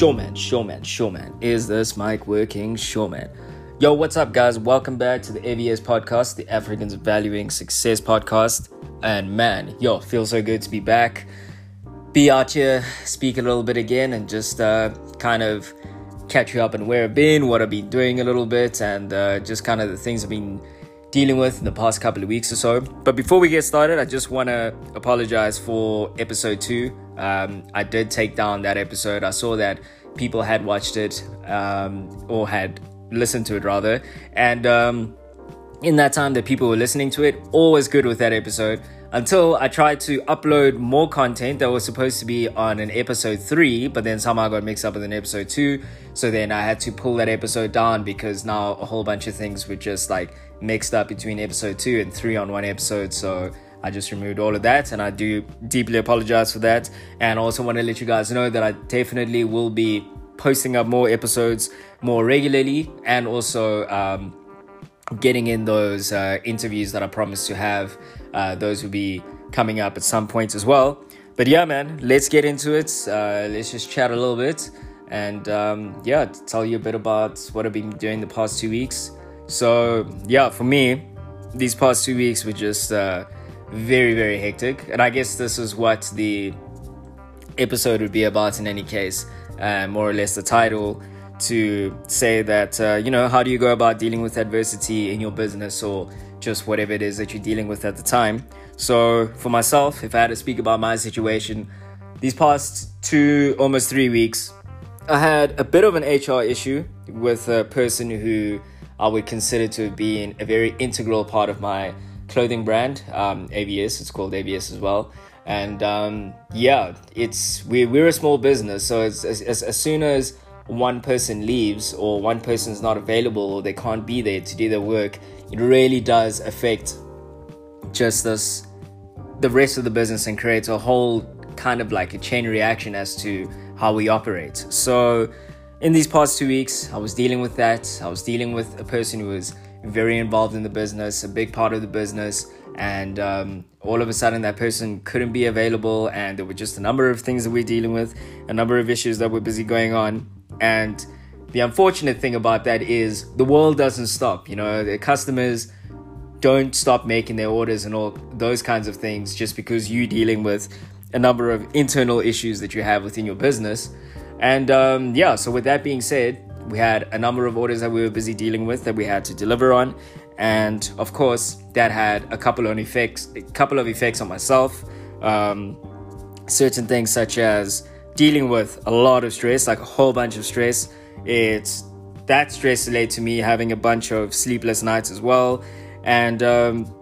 Sure man, sure man, sure man. Is this mic working? Sure man. Yo, what's up, guys? Welcome back to the AVS podcast, the Africans Valuing Success podcast. And man, yo, feels so good to be back. Be out here, speak a little bit again, and just uh, kind of catch you up on where I've been, what I've been doing a little bit, and uh, just kind of the things I've been dealing with in the past couple of weeks or so. But before we get started, I just want to apologize for episode two. Um, I did take down that episode. I saw that people had watched it um, or had listened to it rather, and um, in that time that people were listening to it, all was good with that episode until I tried to upload more content that was supposed to be on an episode 3, but then somehow got mixed up with an episode 2. So then I had to pull that episode down because now a whole bunch of things were just like mixed up between episode 2 and 3 on one episode. So I just removed all of that and I do deeply apologize for that. And also want to let you guys know that I definitely will be posting up more episodes more regularly and also um, getting in those uh, interviews that I promised to have. Uh, those will be coming up at some point as well. But yeah, man, let's get into it. Uh, let's just chat a little bit and um, yeah, tell you a bit about what I've been doing the past two weeks. So yeah, for me, these past two weeks were just uh, very, very hectic. And I guess this is what the episode would be about in any case, uh, more or less the title to say that, uh, you know, how do you go about dealing with adversity in your business or just whatever it is that you're dealing with at the time. So, for myself, if I had to speak about my situation, these past two, almost three weeks, I had a bit of an HR issue with a person who I would consider to been a very integral part of my clothing brand, um, AVS. It's called AVS as well. And um, yeah, it's we, we're a small business, so as, as, as soon as one person leaves or one person's not available or they can't be there to do their work, it really does affect just this the rest of the business and creates a whole kind of like a chain reaction as to how we operate. So in these past two weeks, I was dealing with that. I was dealing with a person who was very involved in the business, a big part of the business, and um, all of a sudden that person couldn't be available, and there were just a number of things that we're dealing with, a number of issues that were busy going on, and the unfortunate thing about that is the world doesn't stop. You know, the customers don't stop making their orders and all those kinds of things just because you're dealing with a number of internal issues that you have within your business. And um, yeah, so with that being said, we had a number of orders that we were busy dealing with that we had to deliver on, and of course that had a couple of effects, a couple of effects on myself. Um, certain things such as dealing with a lot of stress, like a whole bunch of stress. It's that stress led to me having a bunch of sleepless nights as well, and um,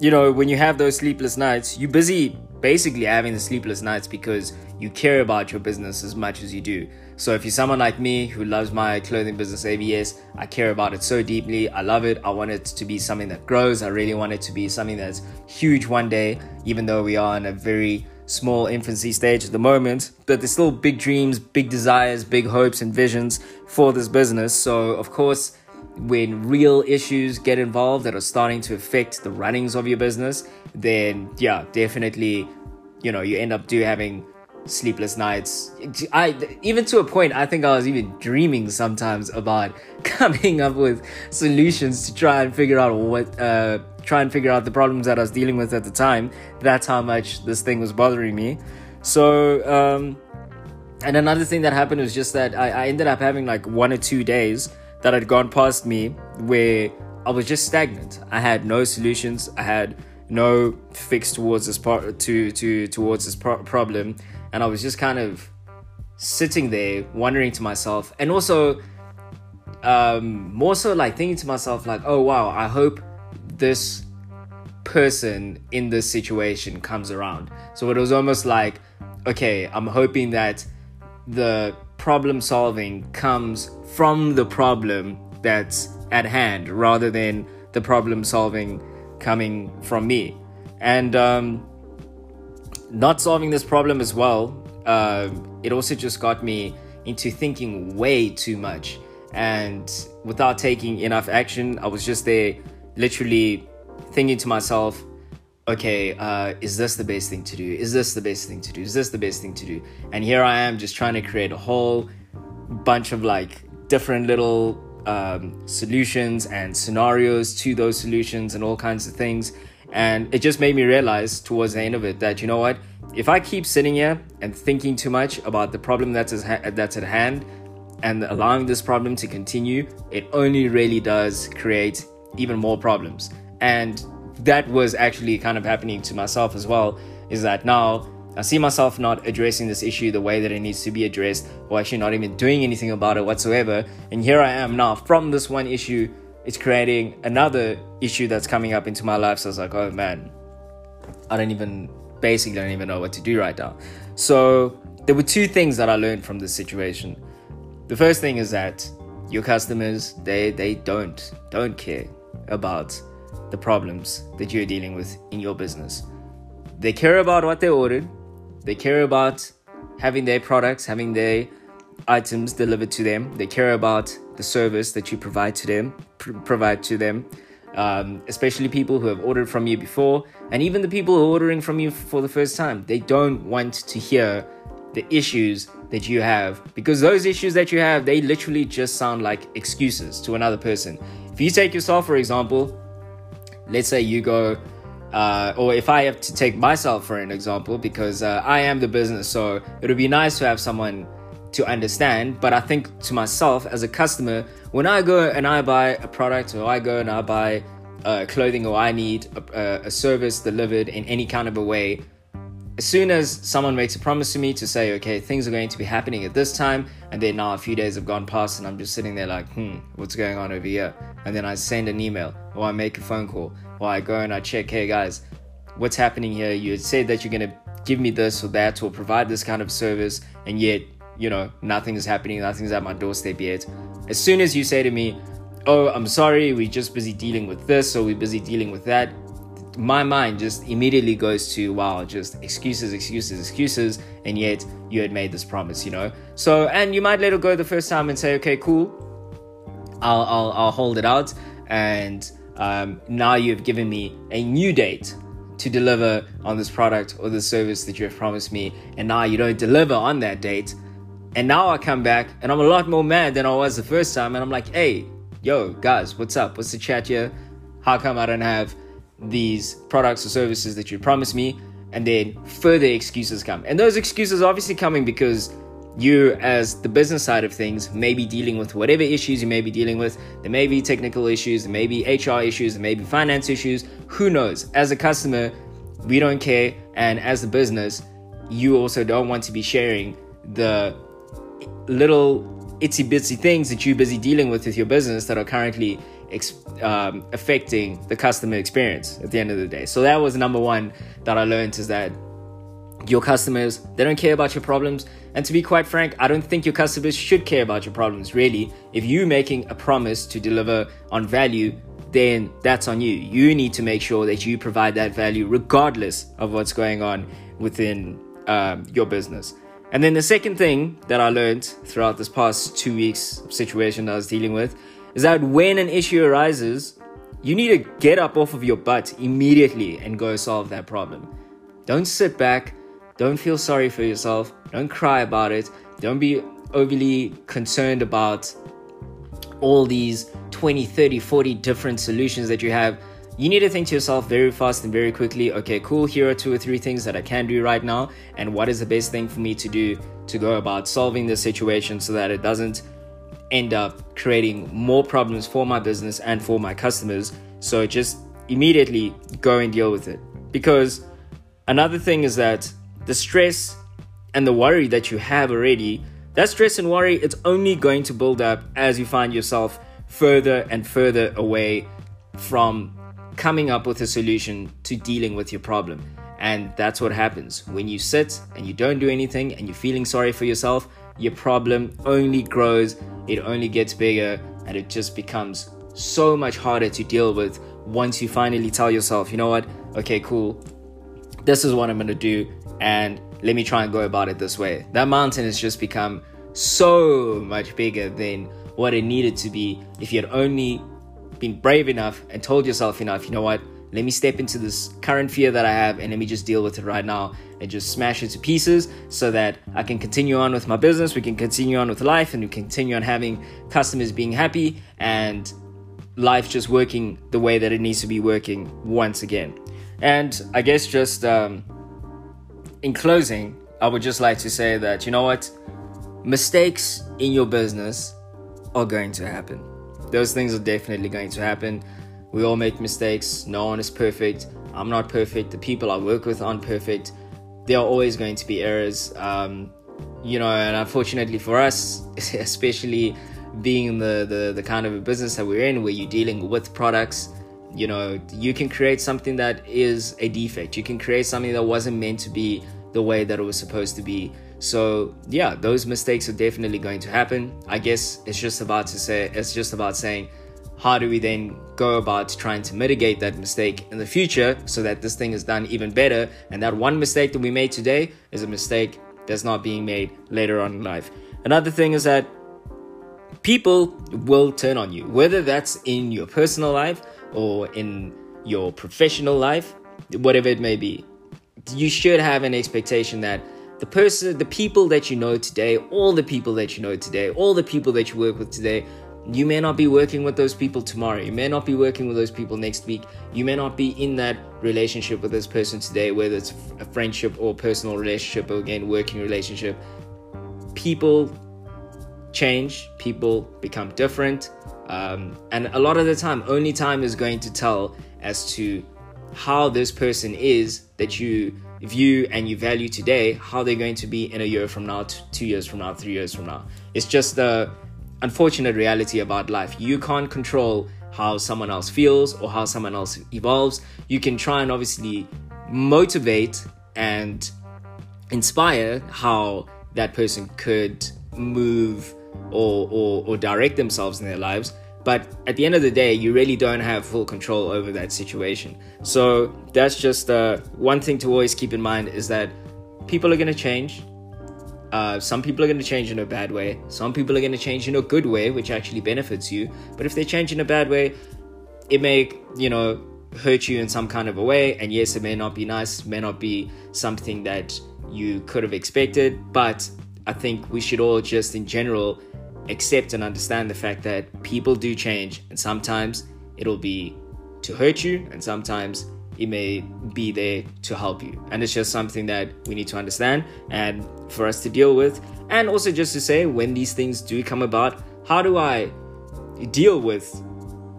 you know when you have those sleepless nights, you're busy basically having the sleepless nights because you care about your business as much as you do. So if you're someone like me who loves my clothing business AVS, I care about it so deeply. I love it. I want it to be something that grows. I really want it to be something that's huge one day, even though we are in a very small infancy stage at the moment. But there's still big dreams, big desires, big hopes and visions for this business. So of course, when real issues get involved that are starting to affect the runnings of your business, then yeah, definitely, you know, you end up do having sleepless nights. I even to a point I think I was even dreaming sometimes about coming up with solutions to try and figure out what uh try and figure out the problems that I was dealing with at the time. That's how much this thing was bothering me. So um and another thing that happened was just that I, I ended up having like one or two days that had gone past me where I was just stagnant. I had no solutions. I had no fix towards this part to to towards this pro- problem and I was just kind of sitting there wondering to myself, and also um, more so like thinking to myself, like, oh wow, I hope this person in this situation comes around. So it was almost like, okay, I'm hoping that the problem solving comes from the problem that's at hand rather than the problem solving coming from me. And um, not solving this problem as well, uh, it also just got me into thinking way too much. And without taking enough action, I was just there literally thinking to myself, okay, uh, is this the best thing to do? Is this the best thing to do? Is this the best thing to do? And here I am just trying to create a whole bunch of like different little um, solutions and scenarios to those solutions and all kinds of things. And it just made me realize towards the end of it that, you know what, if I keep sitting here and thinking too much about the problem that's, that's at hand and allowing this problem to continue, it only really does create even more problems. And that was actually kind of happening to myself as well. Is that now I see myself not addressing this issue the way that it needs to be addressed, or actually not even doing anything about it whatsoever. And here I am now from this one issue, it's creating another issue that's coming up into my life. So I was like, oh man, I don't even basically don't even know what to do right now. So there were two things that I learned from this situation. The first thing is that your customers they they don't don't care about the problems that you're dealing with in your business. They care about what they ordered, they care about having their products, having their items delivered to them. They care about the service that you provide to them, pr- provide to them. Um, especially people who have ordered from you before, and even the people who are ordering from you for the first time. They don't want to hear the issues that you have because those issues that you have, they literally just sound like excuses to another person. If you take yourself, for example, let's say you go, uh, or if I have to take myself for an example, because uh, I am the business, so it would be nice to have someone to understand. But I think to myself as a customer, when I go and I buy a product, or I go and I buy uh, clothing, or I need a, a service delivered in any kind of a way, as soon as someone makes a promise to me to say, okay, things are going to be happening at this time, and then now a few days have gone past, and I'm just sitting there like, hmm, what's going on over here? And then I send an email, or I make a phone call, or I go and I check, hey guys, what's happening here? You had said that you're going to give me this or that, or provide this kind of service, and yet, you know, nothing is happening, nothing's at my doorstep yet. As soon as you say to me, oh, I'm sorry, we're just busy dealing with this, or we're busy dealing with that, my mind just immediately goes to wow just excuses excuses excuses and yet you had made this promise you know? So and you might let it go the first time and say okay cool. I'll i'll, I'll hold it out. And um, now you've given me a new date to deliver on this product or the service that you have promised me. And now you don't deliver on that date and now i come back and i'm a lot more mad than i was the first time and i'm like hey yo guys what's up what's the chat here how come i don't have these products or services that you promised me, and then further excuses come. And those excuses obviously coming because you, as the business side of things, may be dealing with whatever issues you may be dealing with. There may be technical issues, there may be HR issues, there may be finance issues. Who knows? As a customer, we don't care. And as a business, you also don't want to be sharing the little itsy bitsy things that you're busy dealing with with your business that are currently ex- um, affecting the customer experience at the end of the day. So that was number one that I learned is that your customers they don't care about your problems. And to be quite frank i don't think your customers should care about your problems really. If you're making a promise to deliver on value then that's on you. You need to make sure that you provide that value regardless of what's going on within um, your business and then the second thing that i learned throughout this past two weeks situation i was dealing with is that when an issue arises, you need to get up off of your butt immediately and go solve that problem. Don't sit back, don't feel sorry for yourself, don't cry about it, don't be overly concerned about all these 20, 30, 40 different solutions that you have. You need to think to yourself very fast and very quickly okay, cool, here are two or three things that I can do right now, and what is the best thing for me to do to go about solving this situation so that it doesn't end up creating more problems for my business and for my customers. So just immediately go and deal with it. Because another thing is that the stress and the worry that you have already, that stress and worry, it's only going to build up as you find yourself further and further away from coming up with a solution to dealing with your problem. And that's what happens when you sit and you don't do anything and you're feeling sorry for yourself your problem only grows, it only gets bigger, and it just becomes so much harder to deal with once you finally tell yourself, you know what, okay, cool, this is what I'm gonna do, and let me try and go about it this way. That mountain has just become so much bigger than what it needed to be if you had only been brave enough and told yourself enough, you know what, let me step into this current fear that I have and let me just deal with it right now and just smash it to pieces so that I can continue on with my business, we can continue on with life, and we continue on having customers being happy and life just working the way that it needs to be working once again. And I guess just um, in closing, I would just like to say that you know what? Mistakes in your business are going to happen. Those things are definitely going to happen. We all make mistakes. No one is perfect. I'm not perfect. The people I work with aren't perfect. There are always going to be errors. Um, you know, and unfortunately for us, especially being the, the the kind of a business that we're in, where you're dealing with products, you know, you can create something that is a defect. You can create something that wasn't meant to be the way that it was supposed to be. So yeah, those mistakes are definitely going to happen. I guess it's just about to say it's just about saying how do we then go about trying to mitigate that mistake in the future so that this thing is done even better? And that one mistake that we made today is a mistake that's not being made later on in life. Another thing is that people will turn on you whether that's in your personal life or in your professional life whatever it may be. You should have an expectation that the person the people that you know today all the people that you know today all the people that you work with today you may not be working with those people tomorrow. You may not be working with those people next week. You may not be in that relationship with this person today, whether it's a friendship or personal relationship or again, working relationship. People change, people become different. Um, and a lot of the time, only time is going to tell as to how this person is that you view and you value today, how they're going to be in a year from now, two years from now, three years from now. It's just the unfortunate reality about life. You can't control how someone else feels or how someone else evolves. You can try and obviously motivate and inspire how that person could move or, or, or direct themselves in their lives. But at the end of the day, you really don't have full control over that situation. So that's just uh, one thing to always keep in mind is that people are going to change uh, some people are going to change in a bad way. Some people are going to change in a good way, which actually benefits you. But if they change in a bad way, it may, you know, hurt you in some kind of a way. And yes, it may not be nice, may not be something that you could have expected. But I think we should all just, in general, accept and understand the fact that people do change. And sometimes it'll be to hurt you, and sometimes it may be there to help you. And it's just something that we need to understand and for us to deal with. And also, just to say, when these things do come about, how do I deal with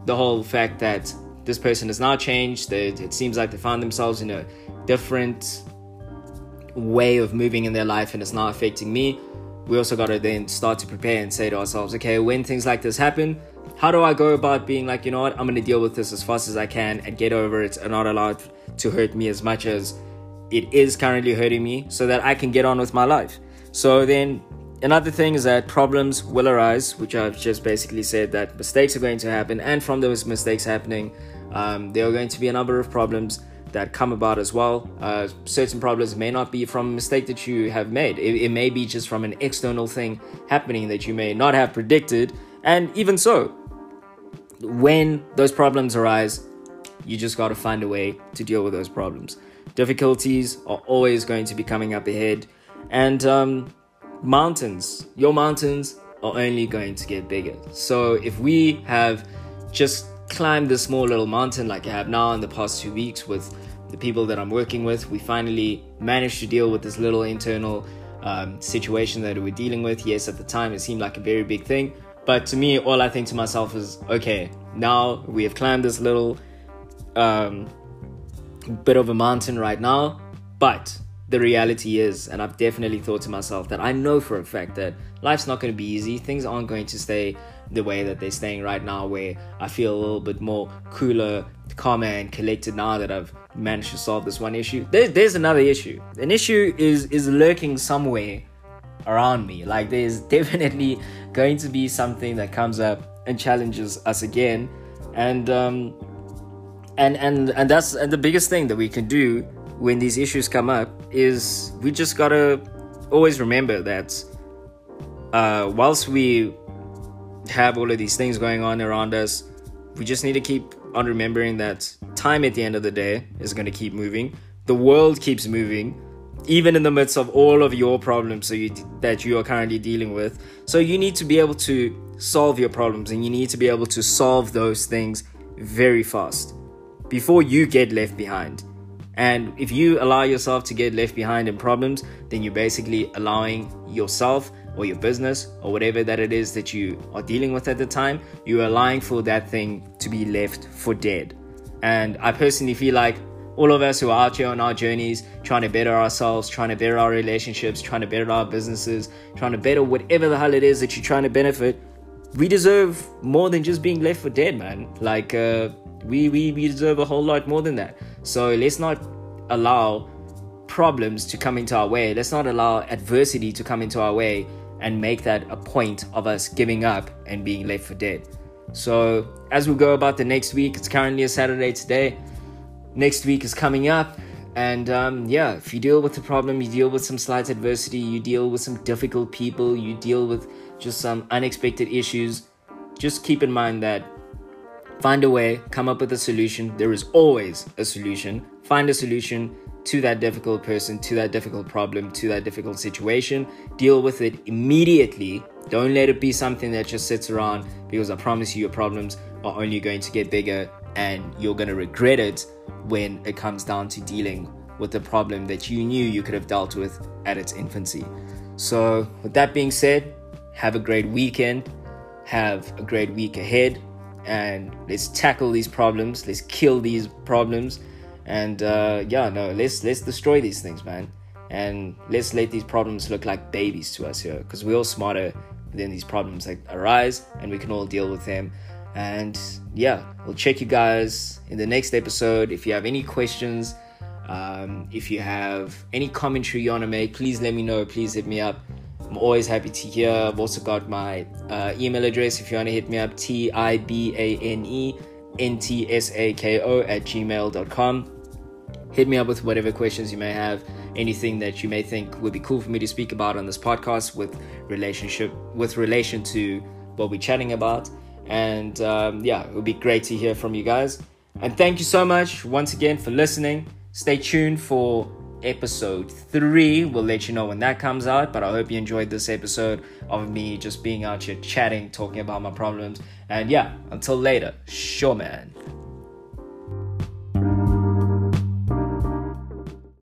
the whole fact that this person has now changed? That it seems like they found themselves in a different way of moving in their life and it's not affecting me. We also got to then start to prepare and say to ourselves, okay, when things like this happen, how do I go about being like, you know what, I'm gonna deal with this as fast as I can and get over it and not allow it to hurt me as much as it is currently hurting me so that I can get on with my life. So then another thing is that problems will arise, which I've just basically said that mistakes are going to happen, and from those mistakes happening, um, there are going to be a number of problems that come about as well. Uh, certain problems may not be from a mistake that you have made, it, it may be just from an external thing happening that you may not have predicted, and even so, when those problems arise, you just got to find a way to deal with those problems. Difficulties are always going to be coming up ahead, and um, mountains, your mountains are only going to get bigger. So if we have just climbed this small little mountain like I have now in the past two weeks with the people that I'm working with, we finally managed to deal with this little internal um, situation that we're dealing with. Yes, at the time it seemed like a very big thing, but to me, all I think to myself is, okay, now we have climbed this little um, bit of a mountain right now, but the reality is, and I've definitely thought to myself that I know for a fact that life's not going to be easy. Things aren't going to stay the way that they're staying right now, where I feel a little bit more cooler, calmer, and collected now that I've managed to solve this one issue. There's, there's another issue. An issue is is lurking somewhere around me. Like there's definitely going to be something that comes up and challenges us again, and um, and and and that's and the biggest thing that we can do when these issues come up is we just gotta always remember that uh, whilst we have all of these things going on around us, we just need to keep on remembering that time at the end of the day is going to keep moving. The world keeps moving, even in the midst of all of your problems so you, that you are currently dealing with. So you need to be able to solve your problems and you need to be able to solve those things very fast before you get left behind. And if you allow yourself to get left behind in problems, then you're basically allowing yourself or your business or whatever that it is that you are dealing with at the time, you're allowing for that thing to be left for dead. And I personally feel like all of us who are out here on our journeys, trying to better ourselves, trying to better our relationships, trying to better our businesses, trying to better whatever the hell it is that you're trying to benefit, we deserve more than just being left for dead, man. Like, uh, we, we, we deserve a whole lot more than that. So let's not allow problems to come into our way. Let's not allow adversity to come into our way and make that a point of us giving up and being left for dead. So, as we go about the next week, it's currently a Saturday today. Next week is coming up. And um, yeah, if you deal with the problem, you deal with some slight adversity, you deal with some difficult people, you deal with just some unexpected issues, just keep in mind that find a way, come up with a solution. There is always a solution. Find a solution to that difficult person, to that difficult problem, to that difficult situation. Deal with it immediately. Don't let it be something that just sits around because I promise you, your problems are only going to get bigger and you're going to regret it when it comes down to dealing with the problem that you knew you could have dealt with at its infancy. So, with that being said, have a great weekend, have a great week ahead and let's tackle these problems. Let's kill these problems, and uh, yeah, no, let's let's destroy these things, man. And let's let these problems look like babies to us here, because we're all smarter than these problems that arise, and we can all deal with them. And yeah, we'll check you guys in the next episode. If you have any questions, um, if you have any commentary you want to make, please let me know. Please hit me up. I'm always happy to hear. I've also got my uh, email address if you want to hit me up T I B A N E N T S A K O at gmail.com. Hit me up with whatever questions you may have, anything that you may think would be cool for me to speak about on this podcast with relationship with relation to what we're chatting about. And um, yeah, it would be great to hear from you guys. And thank you so much once again for listening. Stay tuned for episode three. We'll let you know when that comes out. But I hope you enjoyed this episode of me just being out here chatting, talking about my problems. And yeah, until later, sure, man.